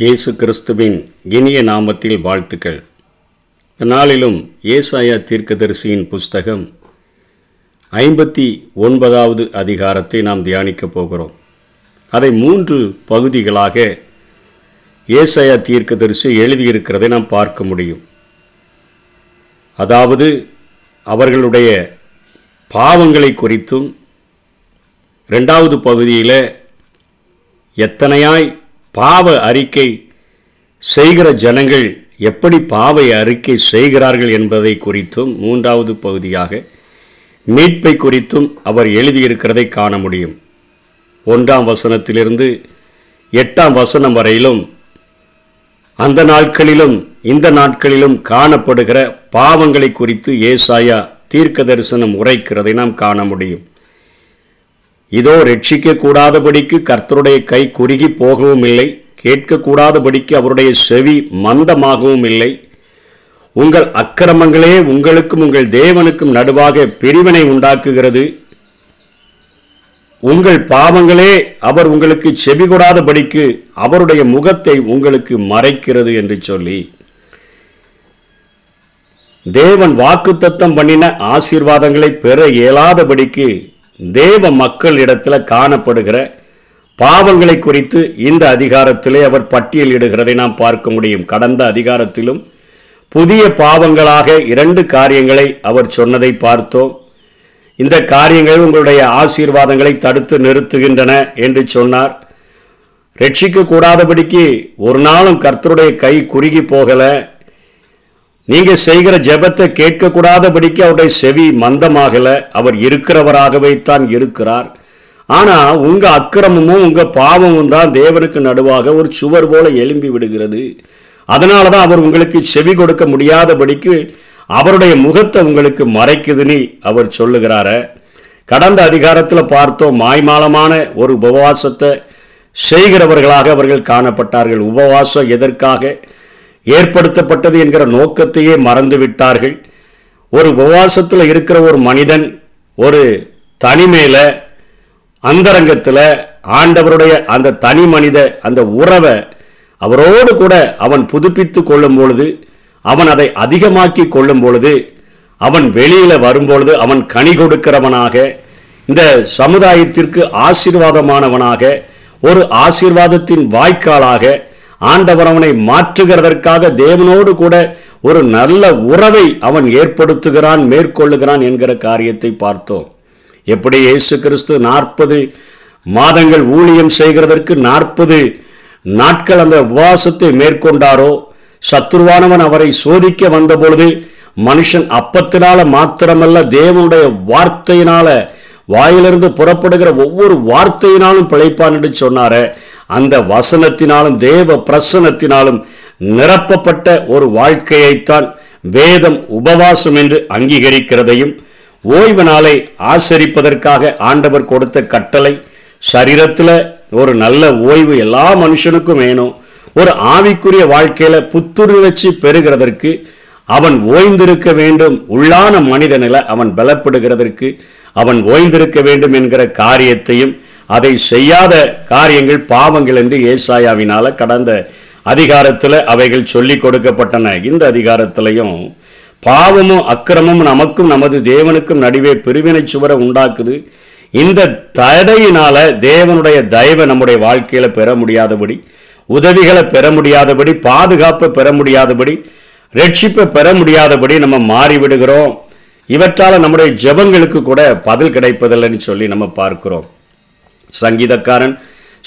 இயேசு கிறிஸ்துவின் இனிய நாமத்தில் வாழ்த்துக்கள். நாளிலும் ஏசாயா தீர்க்கதரிசியின் புஸ்தகம் ஐம்பத்தி ஒன்பதாவது அதிகாரத்தை நாம் தியானிக்கப் போகிறோம். அதை மூன்று பகுதிகளாக ஏசாயா தீர்க்கதரிசி எழுதியிருக்கிறதை நாம் பார்க்க முடியும். அதாவது அவர்களுடைய பாவங்களை குறித்தும் ரெண்டாவது பகுதியில் எத்தனையாய் பாவ அறிக்கை செய்கிற ஜனங்கள் எப்படி பாவை அறிக்கை செய்கிறார்கள் என்பதை குறித்தும் மூன்றாவது பகுதியாக மீட்பை குறித்தும் அவர் எழுதியிருக்கிறதை காண முடியும். ஒன்றாம் வசனத்திலிருந்து எட்டாம் வசனம் வரையிலும் அந்த நாட்களிலும் இந்த நாட்களிலும் காணப்படுகிற பாவங்களை குறித்து ஏசாயா தீர்க்க தரிசனம் உரைக்கிறதை நாம் காண முடியும். இதோ ரட்சிக்க கூடாதபடிக்கு கர்த்தருடைய கை குறுகி போகவும் இல்லை கேட்கக்கூடாதபடிக்கு அவருடைய செவி மந்தமாகவும் இல்லை உங்கள் அக்கிரமங்களே உங்களுக்கும் உங்கள் தேவனுக்கும் நடுவாக பிரிவினை உண்டாக்குகிறது. உங்கள் பாவங்களே அவர் உங்களுக்கு செவி கொடாதபடிக்கு அவருடைய முகத்தை உங்களுக்கு மறைக்கிறது என்று சொல்லி. தேவன் வாக்குத்தத்தம் பண்ணின ஆசீர்வாதங்களை பெற இயலாதபடிக்கு தேவ மக்கள் இடத்துல காணப்படுகிற பாவங்களை குறித்து இந்த அதிகாரத்திலே அவர் பட்டியலிடுகிறதை நாம் பார்க்க முடியும். கடந்த அதிகாரத்திலும் புதிய பாவங்களாக இரண்டு காரியங்களை அவர் சொன்னதை பார்த்தோம். இந்த காரியங்கள் உங்களுடைய ஆசீர்வாதங்களை தடுத்து நிறுத்துகின்றன என்று சொன்னார். ரட்சிக்க கூடாதபடிக்கு ஒரு நாளும் கர்த்தருடைய கை குறுகி போகல. நீங்க செய்கிற ஜெபத்தை கேட்கக்கூடாதபடிக்கு அவருடைய செவி மந்தமாகல. அவர் இருக்கிறவராகவே தான் இருக்கிறார். ஆனா உங்க அக்கிரமமும் உங்க பாவமும் தான் தேவனுக்கு நடுவாக ஒரு சுவர் போல எழும்பி விடுகிறது. அதனால தான் அவர் உங்களுக்கு செவி கொடுக்க முடியாதபடிக்கு அவருடைய முகத்தை உங்களுக்கு மறைக்குதுன்னு அவர் சொல்லுகிறார. கடந்த அதிகாரத்தில் பார்த்தோம் மாய்மாலமான ஒரு உபவாசத்தை செய்கிறவர்களாக அவர்கள் காணப்பட்டார்கள். உபவாசம் எதற்காக? ஏற்படுத்தப்பட்டது என்கிற நோக்கத்தையே மறந்து விட்டார்கள் ஒரு உபவாசத்தில் இருக்கிற ஒரு மனிதன் ஒரு தனிமையில் அந்தரங்கத்தில் ஆண்டவருடைய அந்த தனி மனித அந்த உறவை அவரோடு கூட அவன் புதுப்பித்து கொள்ளும் பொழுது அவன் அதை அதிகமாக்கி கொள்ளும் பொழுது அவன் வெளியில் வரும்பொழுது அவன் கனி கொடுக்கிறவனாக இந்த சமுதாயத்திற்கு ஆசீர்வாதமானவனாக ஒரு ஆசீர்வாதத்தின் வாய்க்காலாக ஆண்டவர் அவனை மாற்றுகிறதற்காக தேவனோடு கூட ஒரு நல்ல உறவை அவன் ஏற்படுத்துகிறான் மேற்கொள்ளுகிறான் என்கிற காரியத்தை பார்த்தோம். எப்படி இயேசு கிறிஸ்து நாற்பது மாதங்கள் ஊழியம் செய்கிறதற்கு நாற்பது நாட்கள் அந்த உபவாசத்தை மேற்கொண்டாரோ சத்துருவானவன் அவரை சோதிக்க வந்தபொழுது மனுஷன் அப்பத்தினால மாத்திரமல்ல தேவனுடைய வார்த்தையினால வாயிலிருந்து புறப்படுகிற ஒவ்வொரு வார்த்தையினாலும் பிழைப்பான் என்று சொன்னார. அந்த வசனத்தினாலும் தேவ பிரசனத்தினாலும் நிரப்பப்பட்ட ஒரு வாழ்க்கையைத்தான் வேதம் உபவாசம் என்று அங்கீகரிக்கிறதையும் ஓய்வு நாளை ஆசரிப்பதற்காக ஆண்டவர் கொடுத்த கட்டளை சரீரத்தில் ஒரு நல்ல ஓய்வு எல்லா மனுஷனுக்கும் வேணும். ஒரு ஆவிக்குரிய வாழ்க்கையில் புத்துணர்ச்சி பெறுகிறதற்கு அவன் ஓய்ந்திருக்க வேண்டும் உள்ளான மனிதனில் அவன் பலப்படுகிறதற்கு அவன் ஓய்ந்திருக்க வேண்டும் என்கிற காரியத்தையும் அதை செய்யாத காரியங்கள் பாவங்கள் என்று ஏசாயாவினால கடந்த அதிகாரத்தில் அவைகள் சொல்லி கொடுக்கப்பட்டன. இந்த அதிகாரத்திலையும் பாவமும் அக்கிரமும் நமக்கும் நமது தேவனுக்கும் நடுவே பிரிவினை சுவரை உண்டாக்குது. இந்த தடையினால தேவனுடைய தயவை நம்முடைய வாழ்க்கையில பெற முடியாதபடி உதவிகளை பெற முடியாதபடி பாதுகாப்பை பெற முடியாதபடி ரட்சிப்பை பெற முடியாதபடி நம்ம மாறிவிடுகிறோம். இவற்றால் நம்முடைய ஜெபங்களுக்கு கூட பதில் கிடைப்பதில்லைன்னு சொல்லி நம்ம பார்க்கிறோம். சங்கீதக்காரன்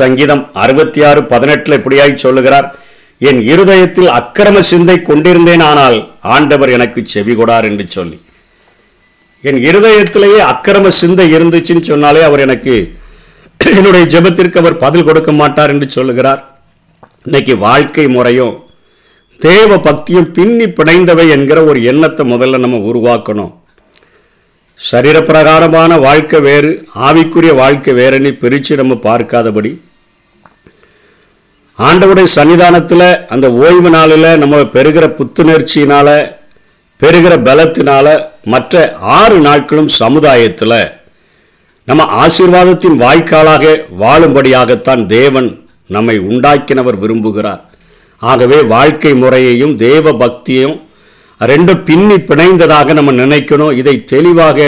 சங்கீதம் அறுபத்தி ஆறு பதினெட்டில் இப்படியாய் சொல்லுகிறார் என் இருதயத்தில் அக்கிரம சிந்தை கொண்டிருந்தேன் ஆனால் ஆண்டவர் எனக்கு செவி கொடார் என்று சொல்லி. என் இருதயத்திலேயே அக்கிரம சிந்தை இருந்துச்சுன்னு சொன்னாலே அவர் எனக்கு என்னுடைய ஜெபத்திற்கு அவர் பதில் கொடுக்க மாட்டார் என்று சொல்லுகிறார். இன்னைக்கு வாழ்க்கை முறையும் தேவ பக்தியும் பின்னி பிணைந்தவை என்கிற ஒரு எண்ணத்தை முதல்ல நம்ம உருவாக்கணும். சரீரப்பிரகாரமான வாழ்க்கை வேறு ஆவிக்குரிய வாழ்க்கை வேறுன்னு பிரித்து நம்ம பார்க்காதபடி ஆண்டவுடைய சன்னிதானத்தில் அந்த ஓய்வு நாளில் நம்ம பெறுகிற புத்துணர்ச்சியினால் பெறுகிற பலத்தினால மற்ற ஆறு நாட்களும் சமுதாயத்தில் நம்ம ஆசீர்வாதத்தின் வாய்க்காலாக வாழும்படியாகத்தான் தேவன் நம்மை உண்டாக்கினவர் விரும்புகிறார். ஆகவே வாழ்க்கை முறையையும் தேவ பக்தியையும் ரெண்டும் பின்னி பிணைந்ததாக நம்ம நினைக்கணும். இதை தெளிவாக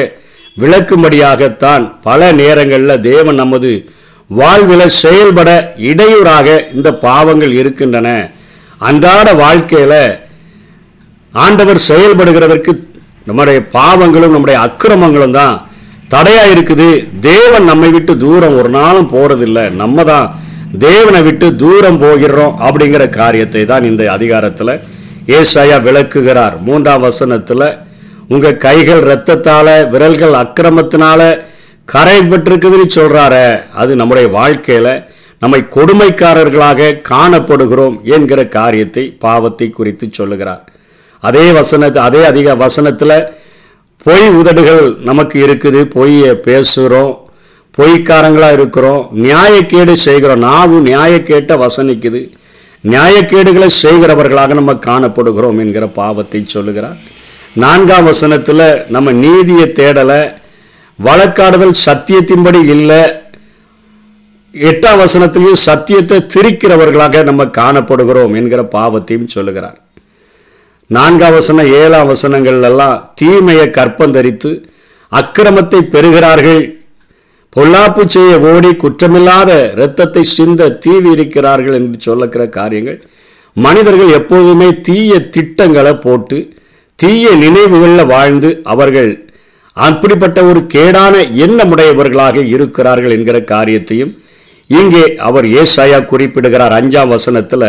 விளக்கும்படியாகத்தான் பல நேரங்களில் தேவன் நமது வாழ்வில் செயல்பட இடையூறாக இந்த பாவங்கள் இருக்கின்றன. அன்றாட வாழ்க்கையில் ஆண்டவர் செயல்படுகிறதற்கு நம்முடைய பாவங்களும் நம்முடைய அக்கிரமங்களும் தான் தடையாக இருக்குது. தேவன் நம்மை விட்டு தூரம் ஒரு நாளும் போறதில்லை. நம்ம தான் தேவனை விட்டு தூரம் போகிறோம் அப்படிங்கிற காரியத்தை தான் இந்த அதிகாரத்தில் ஏசாயா விளக்குகிறார். மூன்றாம் வசனத்தில் உங்கள் கைகள் இரத்தத்தால் விரல்கள் அக்கிரமத்தினால கரை பெற்றிருக்குதுன்னு சொல்கிறார அது நம்முடைய வாழ்க்கையில் நம்மை கொடுமைக்காரர்களாக காணப்படுகிறோம் என்கிற காரியத்தை பாவத்தை குறித்து சொல்லுகிறார். அதே வசனத்தை அதே அதிக வசனத்தில் பொய் உதடுகள் நமக்கு இருக்குது பொய்யை பேசுகிறோம் பொய்க்காரங்களாக இருக்கிறோம் நியாயக்கேடு செய்கிறோம். நாவும் நியாயக்கேட்ட வசனிக்குது. நியாயக்கேடுகளை செய்கிறவர்களாக நம்ம காணப்படுகிறோம் என்கிற பாவத்தை சொல்லுகிறார். நான்காம் வசனத்தில் நம்ம நீதியை தேடலை வழக்காடுதல் சத்தியத்தின்படி இல்லை. எட்டாம் வசனத்திலையும் சத்தியத்தை திரிக்கிறவர்களாக நம்ம காணப்படுகிறோம் என்கிற பாவத்தையும் சொல்லுகிறார். நான்காம் வசனம் ஏழாம் வசனங்கள்லாம் தீமையை கற்பந்தரித்து அக்கிரமத்தை பெறுகிறார்கள் பொல்லாப்பு செய்ய ஓடி குற்றமில்லாத இரத்தத்தை சிந்த தீவி இருக்கிறார்கள் என்று சொல்லக்கிற காரியங்கள் மனிதர்கள் எப்போதுமே தீய திட்டங்களை போட்டு தீய நினைவுகளில் வாழ்ந்து அவர்கள் அப்படிப்பட்ட ஒரு கேடான எண்ணமுடையவர்களாக இருக்கிறார்கள் என்கிற காரியத்தையும் இங்கே அவர் ஏசாயா குறிப்பிடுகிறார் அஞ்சாம் வசனத்தில்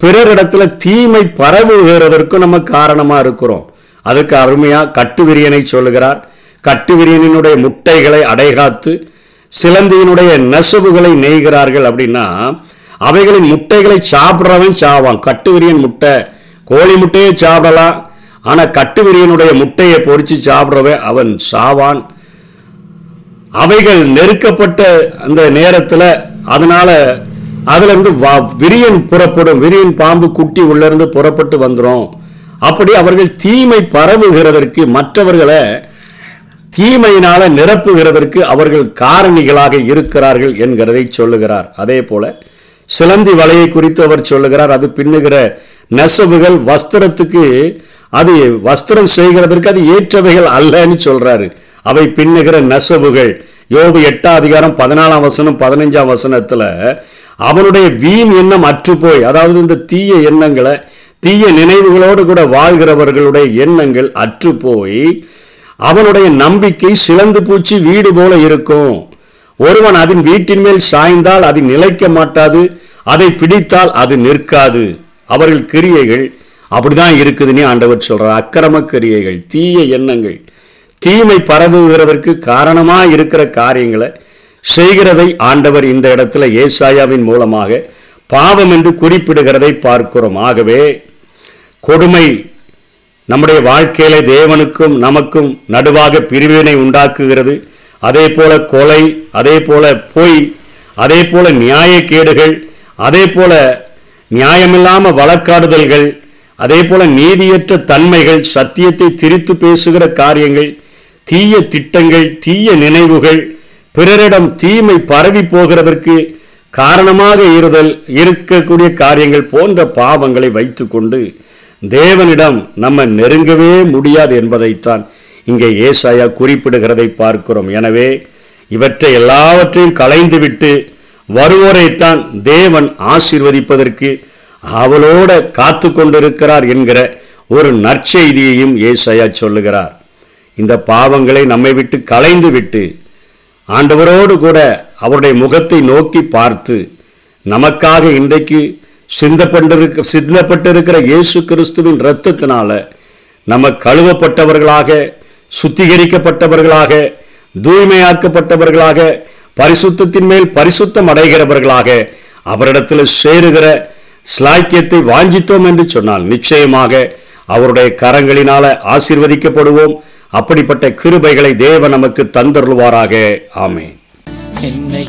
பிறரிடத்துல தீமை பரவுகிறதற்கும் நம்ம காரணமாக இருக்கிறோம். அதுக்கு அருமையாக கட்டுவிரியனை சொல்லுகிறார். கட்டுவிரியனினுடைய முட்டைகளை அடைகாத்து சிலந்தியினுடைய நெசவுகளை நெய்கிறார்கள் அப்படின்னா அவைகளின் முட்டைகளை சாப்பிட்றவன் சாவான். கட்டுவிரியன் முட்டை கோழி முட்டையை சாப்பிடலாம். ஆனால் கட்டுவிரியனுடைய முட்டையை பொறிச்சு சாப்பிட்றவன் அவன் சாவான். அவைகள் நெருக்கப்பட்ட அந்த நேரத்தில் அதனால அதிலிருந்து வ வா- விரியன் புறப்படும். விரியன் பாம்பு குட்டி உள்ள இருந்து புறப்பட்டு வந்துடும் அப்படி அவர்கள் தீமை பரவுகிறதற்கு மற்றவர்களை தீமையினால நிரப்புகிறதற்கு அவர்கள் காரணிகளாக இருக்கிறார்கள் என்கிறதை சொல்லுகிறார். அதே போல சிலந்தி வலையை குறித்து அவர் சொல்லுகிறார். அது பின்னுகிற நெசவுகள் வஸ்திரத்துக்கு அது வஸ்திரம் செய்கிறதற்கு அது ஏற்றவைகள் அல்லன்னு சொல்றாரு. அவை பின்னுகிற நெசவுகள். யோபு எட்டாம் அதிகாரம் பதினாலாம் வசனம் பதினஞ்சாம் வசனத்துல அவனுடைய வீண் எண்ணம் அற்றுப்போய் அதாவது இந்த தீய எண்ணங்களை தீய நினைவுகளோடு கூட வாழ்கிறவர்களுடைய எண்ணங்கள் அற்றுப்போய் அவனுடைய நம்பிக்கை சிலந்து பூச்சி வீடு போல இருக்கும். ஒருவன் அதன் வீட்டின் மேல் சாய்ந்தால் அது நிலைக்க மாட்டாது அதை பிடித்தால் அது நிற்காது. அவர்கள் கிரியைகள் அப்படிதான் இருக்குதுன்னு ஆண்டவர் சொல்றார். அக்கிரம கிரியைகள் தீய எண்ணங்கள். தீமை பரவுகிறதற்கு காரணமா இருக்கிற காரியங்களை செய்கிறதை ஆண்டவர் இந்த இடத்துல ஏசாயாவின் மூலமாக பாவம் என்று குறிப்பிடுகிறதை பார்க்கிறோம். ஆகவே கொடுமை நம்முடைய வாழ்க்கையில தேவனுக்கும் நமக்கும் நடுவாக பிரிவினை உண்டாக்குகிறது. அதே போல கொலை அதே போல பொய் அதே போல நியாயக்கேடுகள் அதே போல நியாயமில்லாம வழக்காடுதல்கள் அதே போல நீதியற்ற தன்மைகள் சத்தியத்தை திரித்து பேசுகிற காரியங்கள் தீய திட்டங்கள் தீய நினைவுகள் பிறரிடம் தீமை பரவி போகிறதற்கு காரணமாக இருதல் இருக்கக்கூடிய காரியங்கள் போன்ற பாவங்களை வைத்துக்கொண்டு தேவனிடம் நம்ம நெருங்கவே முடியாது என்பதைத்தான் இங்கே ஏசாயா குறிப்பிடுகிறதை பார்க்கிறோம். எனவே இவற்றை எல்லாவற்றையும் களைந்துவிட்டு வருவோரைத்தான் தேவன் ஆசீர்வதிப்பதற்கு அவளோட காத்து கொண்டிருக்கிறார் என்கிற ஒரு நற்செய்தியையும் ஏசாயா சொல்லுகிறார். இந்த பாவங்களை நம்மை விட்டு களைந்து விட்டு ஆண்டவரோடு கூட அவருடைய முகத்தை நோக்கி பார்த்து நமக்காக இன்றைக்கு சிந்தப்பட்டிருக்க சிந்தப்பட்டிருக்கிற இயேசு கிறிஸ்துவின் இரத்தத்தினால நம்ம கழுவப்பட்டவர்களாக சுத்திகரிக்கப்பட்டவர்களாக தூய்மையாக்கப்பட்டவர்களாக பரிசுத்தத்தின் மேல் பரிசுத்தம் அடைகிறவர்களாக அவரிடத்தில் சேருகிற ஸ்லாக்கியத்தை வாஞ்சித்தோம் என்று சொன்னால் நிச்சயமாக அவருடைய கரங்களினால ஆசீர்வதிக்கப்படுவோம். அப்படிப்பட்ட கிருபைகளை தேவன் நமக்கு தந்தருள்வாராக. ஆமே என்னை